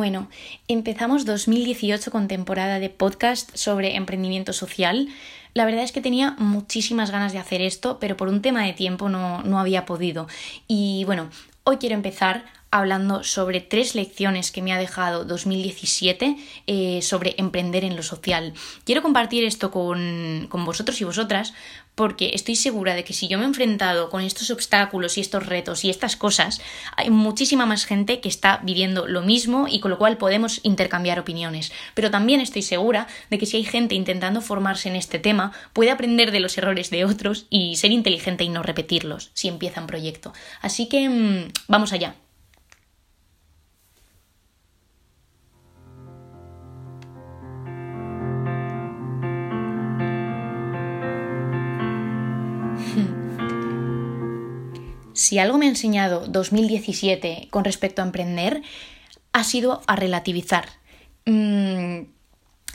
Bueno, empezamos 2018 con temporada de podcast sobre emprendimiento social. La verdad es que tenía muchísimas ganas de hacer esto, pero por un tema de tiempo no, no había podido. Y bueno, hoy quiero empezar hablando sobre tres lecciones que me ha dejado 2017 eh, sobre emprender en lo social. Quiero compartir esto con, con vosotros y vosotras porque estoy segura de que si yo me he enfrentado con estos obstáculos y estos retos y estas cosas, hay muchísima más gente que está viviendo lo mismo y con lo cual podemos intercambiar opiniones. Pero también estoy segura de que si hay gente intentando formarse en este tema, puede aprender de los errores de otros y ser inteligente y no repetirlos si empieza un proyecto. Así que mm, vamos allá. Si algo me ha enseñado 2017 con respecto a emprender, ha sido a relativizar. Mm,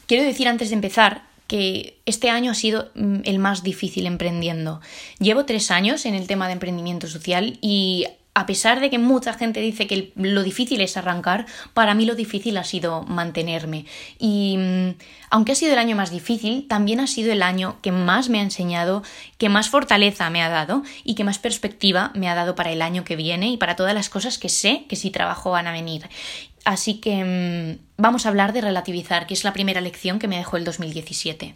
quiero decir antes de empezar que este año ha sido mm, el más difícil emprendiendo. Llevo tres años en el tema de emprendimiento social y a pesar de que mucha gente dice que lo difícil es arrancar, para mí lo difícil ha sido mantenerme. Y mm, aunque ha sido el año más difícil, también ha sido el año que más me ha enseñado, que más fortaleza me ha dado y que más perspectiva me ha dado para el año que viene y para todas las cosas que sé que si trabajo van a venir. Así que mm, vamos a hablar de relativizar, que es la primera lección que me dejó el 2017.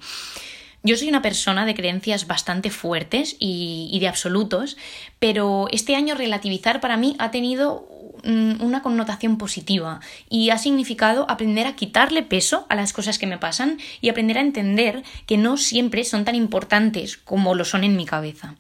Yo soy una persona de creencias bastante fuertes y, de absolutos, pero este año relativizar para mí ha tenido una connotación positiva y ha significado aprender a quitarle peso a las cosas que me pasan y aprender a entender que no siempre son tan importantes como lo son en mi cabeza.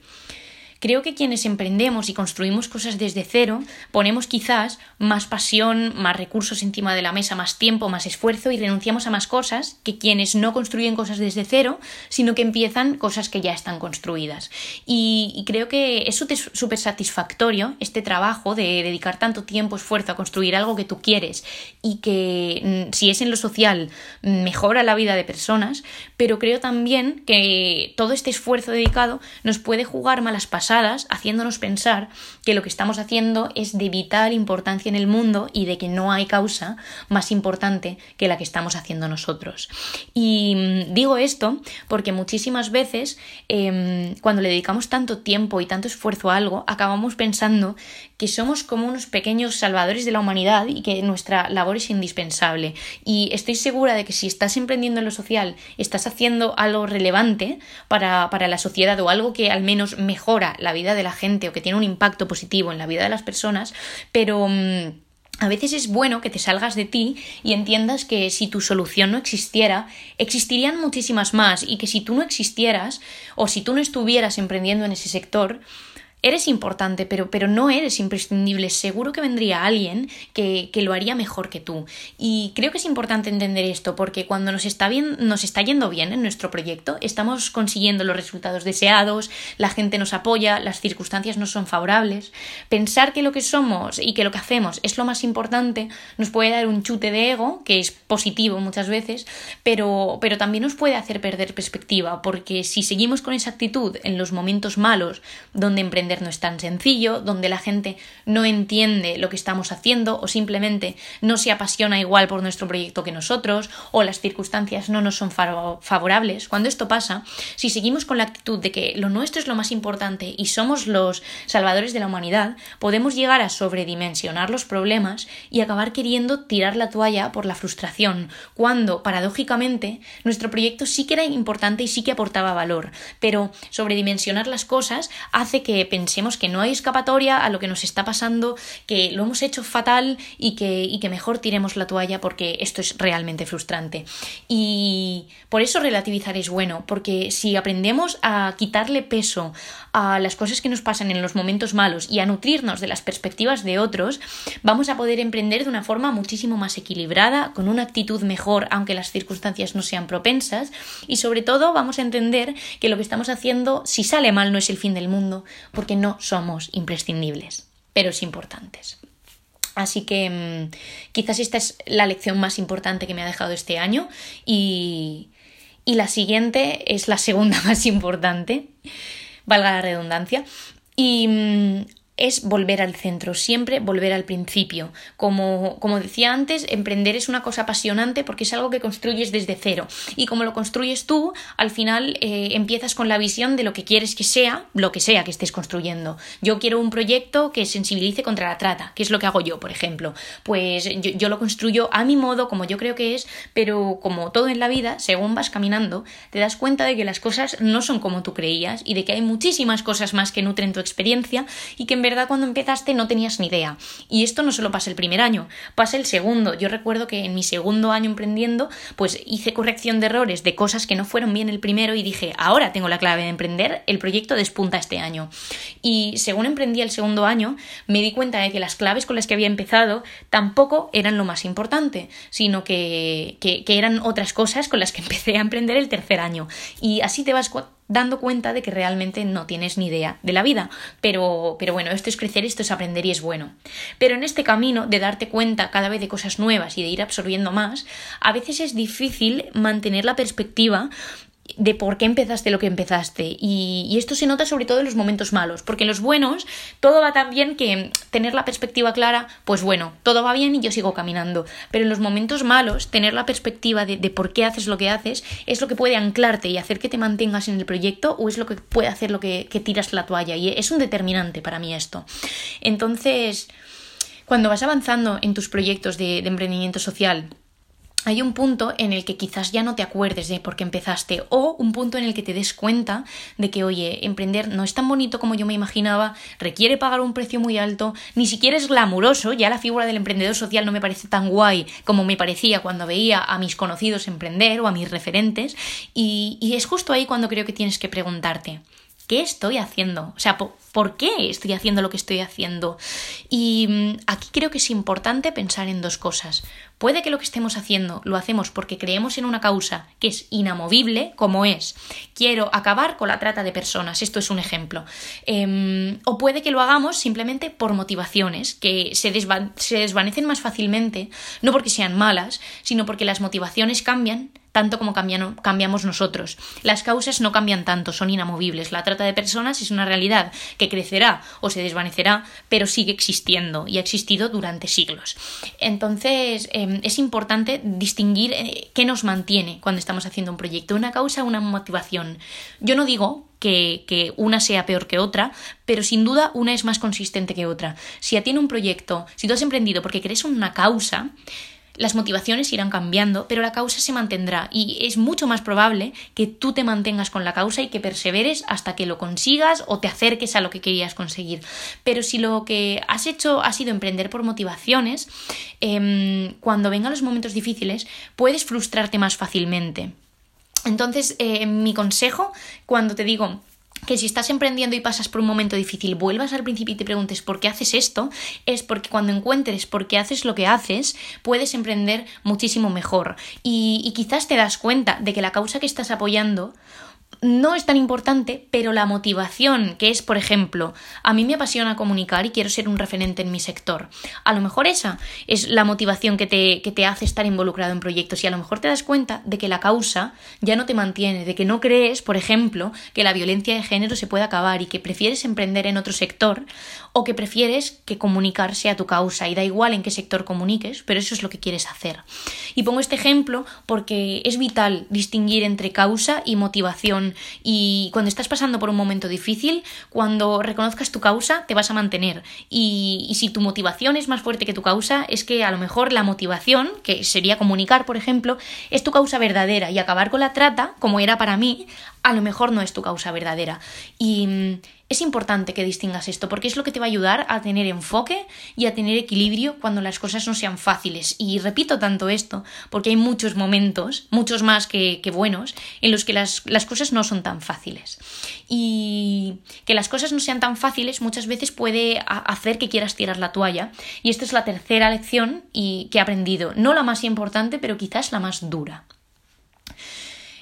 Creo que quienes emprendemos y construimos cosas desde cero, ponemos quizás más pasión, más recursos encima de la mesa, más tiempo, más esfuerzo y renunciamos a más cosas que quienes no construyen cosas desde cero, sino que empiezan cosas que ya están construidas. Y, creo que es súper satisfactorio este trabajo de dedicar tanto tiempo, esfuerzo a construir algo que tú quieres y que mm, si es en lo social mejora la vida de personas, pero creo también que todo este esfuerzo dedicado nos puede jugar malas pasadas haciéndonos pensar que lo que estamos haciendo es de vital importancia en el mundo y de que no hay causa más importante que la que estamos haciendo nosotros. Y mm, digo esto porque muchísimas veces em, cuando le dedicamos tanto tiempo y tanto esfuerzo a algo, acabamos pensando que somos como unos pequeños salvadores de la humanidad y que nuestra labor es indispensable. Y estoy segura de que si estás emprendiendo en lo social, estás haciendo algo relevante para, para la sociedad o algo que al menos mejora la vida de la gente o que tiene un impacto positivo en la vida de las personas, pero... Mm, a veces es bueno que te salgas de ti y entiendas que si tu solución no existiera, existirían muchísimas más y que si tú no existieras o si tú no estuvieras emprendiendo en ese sector, eres importante, pero, pero no eres imprescindible. Seguro que vendría alguien que, que, lo haría mejor que tú. Y creo que es importante entender esto, porque cuando nos está, bien, nos está yendo bien en nuestro proyecto, estamos consiguiendo los resultados deseados, la gente nos apoya, las circunstancias no son favorables. Pensar que lo que somos y que lo que hacemos es lo más importante nos puede dar un chute de ego, que es positivo muchas veces, pero, pero también nos puede hacer perder perspectiva, porque si seguimos con esa actitud en los momentos malos, donde emprendemos no es tan sencillo, donde la gente no entiende lo que estamos haciendo o simplemente no se apasiona igual por nuestro proyecto que nosotros o las circunstancias no nos son favorables. Cuando esto pasa, si seguimos con la actitud de que lo nuestro es lo más importante y somos los salvadores de la humanidad, podemos llegar a sobredimensionar los problemas y acabar queriendo tirar la toalla por la frustración, cuando, paradójicamente, nuestro proyecto sí que era importante y sí que aportaba valor, pero sobredimensionar las cosas hace que pensemos que no hay escapatoria a lo que nos está pasando, que lo hemos hecho fatal y que, y que mejor tiremos la toalla porque esto es realmente frustrante. Y por eso relativizar es bueno, porque si aprendemos a quitarle peso a las cosas que nos pasan en los momentos malos y a nutrirnos de las perspectivas de otros, vamos a poder emprender de una forma muchísimo más equilibrada, con una actitud mejor, aunque las circunstancias no sean propensas, y sobre todo vamos a entender que lo que estamos haciendo, si sale mal, no es el fin del mundo, no somos imprescindibles, pero es importantes. Así que mm, quizás esta es la lección más importante que me ha dejado este año y, y la siguiente es la segunda más importante, valga la redundancia. Y mm, es volver al centro, siempre volver al principio. Como, como decía antes, emprender es una cosa apasionante porque es algo que construyes desde cero. Y como lo construyes tú, al final eh, empiezas con la visión de lo que quieres que sea, lo que sea que estés construyendo. Yo quiero un proyecto que sensibilice contra la trata, que es lo que hago yo, por ejemplo. Pues yo, yo lo construyo a mi modo, como yo creo que es, pero como todo en la vida, según vas caminando, te das cuenta de que las cosas no son como tú creías y de que hay muchísimas cosas más que nutren tu experiencia y que en verdad cuando empezaste no tenías ni idea. Y esto no solo pasa el primer año, pasa el segundo. Yo recuerdo que en mi segundo año emprendiendo, pues hice corrección de errores de cosas que no fueron bien el primero y dije, ahora tengo la clave de emprender, el proyecto despunta este año. Y según emprendí el segundo año, me di cuenta de que las claves con las que había empezado tampoco eran lo más importante, sino que, que, que eran otras cosas con las que empecé a emprender el tercer año. Y así te vas dando cuenta de que realmente no tienes ni idea de la vida. Pero, pero bueno, esto es crecer, esto es aprender y es bueno. Pero en este camino de darte cuenta cada vez de cosas nuevas y de ir absorbiendo más, a veces es difícil mantener la perspectiva de por qué empezaste lo que empezaste. Y, esto se nota sobre todo en los momentos malos, porque en los buenos todo va tan bien que tener la perspectiva clara, pues bueno, todo va bien y yo sigo caminando. Pero en los momentos malos, tener la perspectiva de, por qué haces lo que haces es lo que puede anclarte y hacer que te mantengas en el proyecto o es lo que puede hacer lo que, tiras la toalla. Y es un determinante para mí esto. Entonces, cuando vas avanzando en tus proyectos de emprendimiento social, hay un punto en el que quizás ya no te acuerdes de por qué empezaste o un punto en el que te des cuenta de que, oye, emprender no es tan bonito como yo me imaginaba, requiere pagar un precio muy alto, ni siquiera es glamuroso, ya la figura del emprendedor social no me parece tan guay como me parecía cuando veía a mis conocidos emprender o a mis referentes y, y es justo ahí cuando creo que tienes que preguntarte, ¿qué estoy haciendo? O sea, ¿por, qué estoy haciendo lo que estoy haciendo? Y mm, aquí creo que es importante pensar en dos cosas. Puede que lo que estemos haciendo lo hacemos porque creemos en una causa que es inamovible, como es quiero acabar con la trata de personas, esto es un ejemplo. Em, o puede que lo hagamos simplemente por motivaciones que se, se desvanecen más fácilmente, no porque sean malas, sino porque las motivaciones cambian tanto como cambiamos nosotros. Las causas no cambian tanto, son inamovibles. La trata de personas es una realidad que crecerá o se desvanecerá, pero sigue existiendo y ha existido durante siglos. Entonces, em, es importante distinguir eh, qué nos mantiene cuando estamos haciendo un proyecto, una causa, una motivación. Yo no digo que, que, una sea peor que otra, pero sin duda una es más consistente que otra. Si a un proyecto, si tú has emprendido porque crees en una causa, las motivaciones irán cambiando, pero la causa se mantendrá y es mucho más probable que tú te mantengas con la causa y que perseveres hasta que lo consigas o te acerques a lo que querías conseguir. Pero si lo que has hecho ha sido emprender por motivaciones, em, cuando vengan los momentos difíciles puedes frustrarte más fácilmente. Entonces, eh, mi consejo cuando te digo que si estás emprendiendo y pasas por un momento difícil, vuelvas al principio y te preguntes por qué haces esto, es porque cuando encuentres por qué haces lo que haces, puedes emprender muchísimo mejor. Y, y quizás te das cuenta de que la causa que estás apoyando no es tan importante, pero la motivación, que es, por ejemplo, a mí me apasiona comunicar y quiero ser un referente en mi sector. A lo mejor esa es la motivación que te, que te hace estar involucrado en proyectos y a lo mejor te das cuenta de que la causa ya no te mantiene, de que no crees, por ejemplo, que la violencia de género se puede acabar y que prefieres emprender en otro sector o que prefieres que comunicar sea tu causa y da igual en qué sector comuniques, pero eso es lo que quieres hacer. Y pongo este ejemplo porque es vital distinguir entre causa y motivación y cuando estás pasando por un momento difícil, cuando reconozcas tu causa, te vas a mantener. Y, y si tu motivación es más fuerte que tu causa, es que a lo mejor la motivación, que sería comunicar, por ejemplo, es tu causa verdadera y acabar con la trata, como era para mí, a lo mejor no es tu causa verdadera. Y mm, es importante que distingas esto porque es lo que te va a ayudar a tener enfoque y a tener equilibrio cuando las cosas no sean fáciles. Y repito tanto esto porque hay muchos momentos, muchos más que, buenos, en los que las, las, cosas no son tan fáciles. Y que las cosas no sean tan fáciles muchas veces puede hacer que quieras tirar la toalla. Y esta es la tercera lección y, que he aprendido. No la más importante, pero quizás la más dura.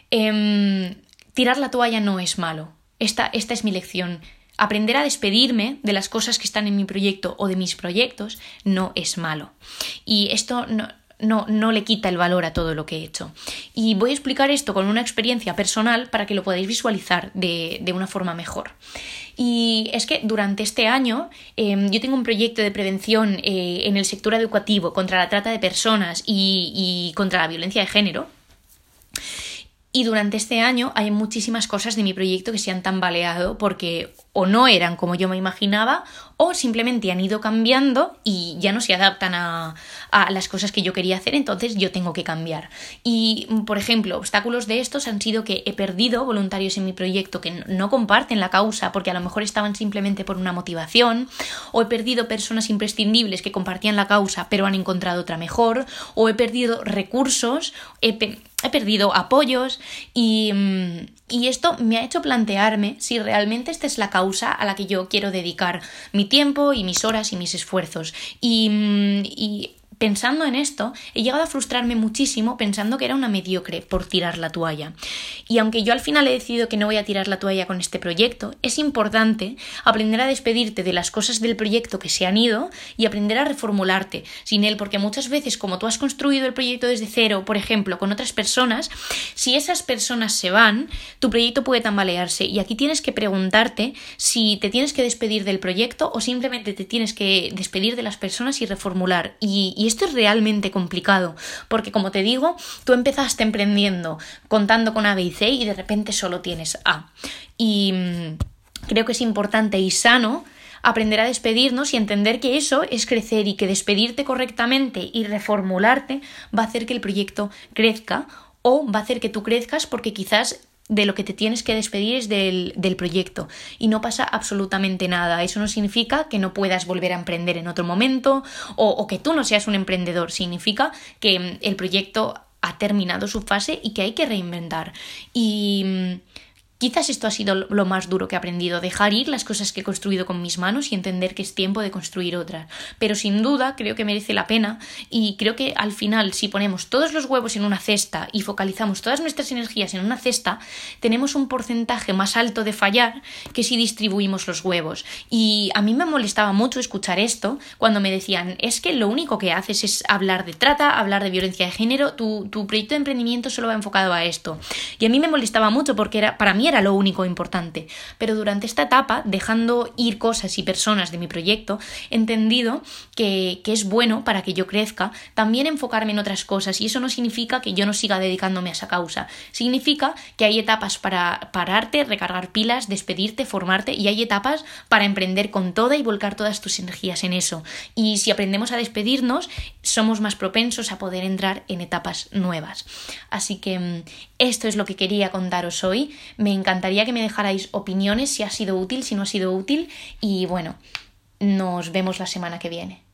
Em, tirar la toalla no es malo. Esta, esta es mi lección. Aprender a despedirme de las cosas que están en mi proyecto o de mis proyectos no es malo. Y esto no, no, no le quita el valor a todo lo que he hecho. Y voy a explicar esto con una experiencia personal para que lo podáis visualizar de, de una forma mejor. Y es que durante este año em, yo tengo un proyecto de prevención eh, en el sector educativo contra la trata de personas y, y contra la violencia de género. Y durante este año hay muchísimas cosas de mi proyecto que se han tambaleado porque o no eran como yo me imaginaba o simplemente han ido cambiando y ya no se adaptan a, las cosas que yo quería hacer, entonces yo tengo que cambiar. Y, por ejemplo, obstáculos de estos han sido que he perdido voluntarios en mi proyecto que no comparten la causa porque a lo mejor estaban simplemente por una motivación, o he perdido personas imprescindibles que compartían la causa pero han encontrado otra mejor, o he perdido recursos, he perdido apoyos y, mm, y, esto me ha hecho plantearme si realmente esta es la causa a la que yo quiero dedicar mi tiempo y mis horas y mis esfuerzos. Y, mm, y pensando en esto, he llegado a frustrarme muchísimo pensando que era una mediocre por tirar la toalla. Y aunque yo al final he decidido que no voy a tirar la toalla con este proyecto, es importante aprender a despedirte de las cosas del proyecto que se han ido y aprender a reformularte sin él, porque muchas veces como tú has construido el proyecto desde cero, por ejemplo, con otras personas, si esas personas se van, tu proyecto puede tambalearse y aquí tienes que preguntarte si te tienes que despedir del proyecto o simplemente te tienes que despedir de las personas y reformular. Y, y esto es realmente complicado, porque como te digo, tú empezaste emprendiendo contando con A, B y C y de repente solo tienes A. Y mm, creo que es importante y sano aprender a despedirnos y entender que eso es crecer y que despedirte correctamente y reformularte va a hacer que el proyecto crezca o va a hacer que tú crezcas porque quizás de lo que te tienes que despedir es del, del, proyecto y no pasa absolutamente nada. Eso no significa que no puedas volver a emprender en otro momento o, o que tú no seas un emprendedor. Significa que mm, el proyecto ha terminado su fase y que hay que reinventar. Y mm, Quizás esto ha sido lo más duro que he aprendido, dejar ir las cosas que he construido con mis manos y entender que es tiempo de construir otras. Pero sin duda creo que merece la pena y creo que al final si ponemos todos los huevos en una cesta y focalizamos todas nuestras energías en una cesta, tenemos un porcentaje más alto de fallar que si distribuimos los huevos. Y a mí me molestaba mucho escuchar esto cuando me decían, es que lo único que haces es hablar de trata, hablar de violencia de género, tu, tu proyecto de emprendimiento solo va enfocado a esto. Y a mí me molestaba mucho porque era, para mí era lo único importante. Pero durante esta etapa, dejando ir cosas y personas de mi proyecto, he entendido que, que es bueno para que yo crezca también enfocarme en otras cosas y eso no significa que yo no siga dedicándome a esa causa. Significa que hay etapas para pararte, recargar pilas, despedirte, formarte y hay etapas para emprender con toda y volcar todas tus energías en eso. Y si aprendemos a despedirnos, somos más propensos a poder entrar en etapas nuevas. Así que mm, esto es lo que quería contaros hoy. Me encantaría que me dejarais opiniones si ha sido útil, si no ha sido útil. Y bueno, nos vemos la semana que viene.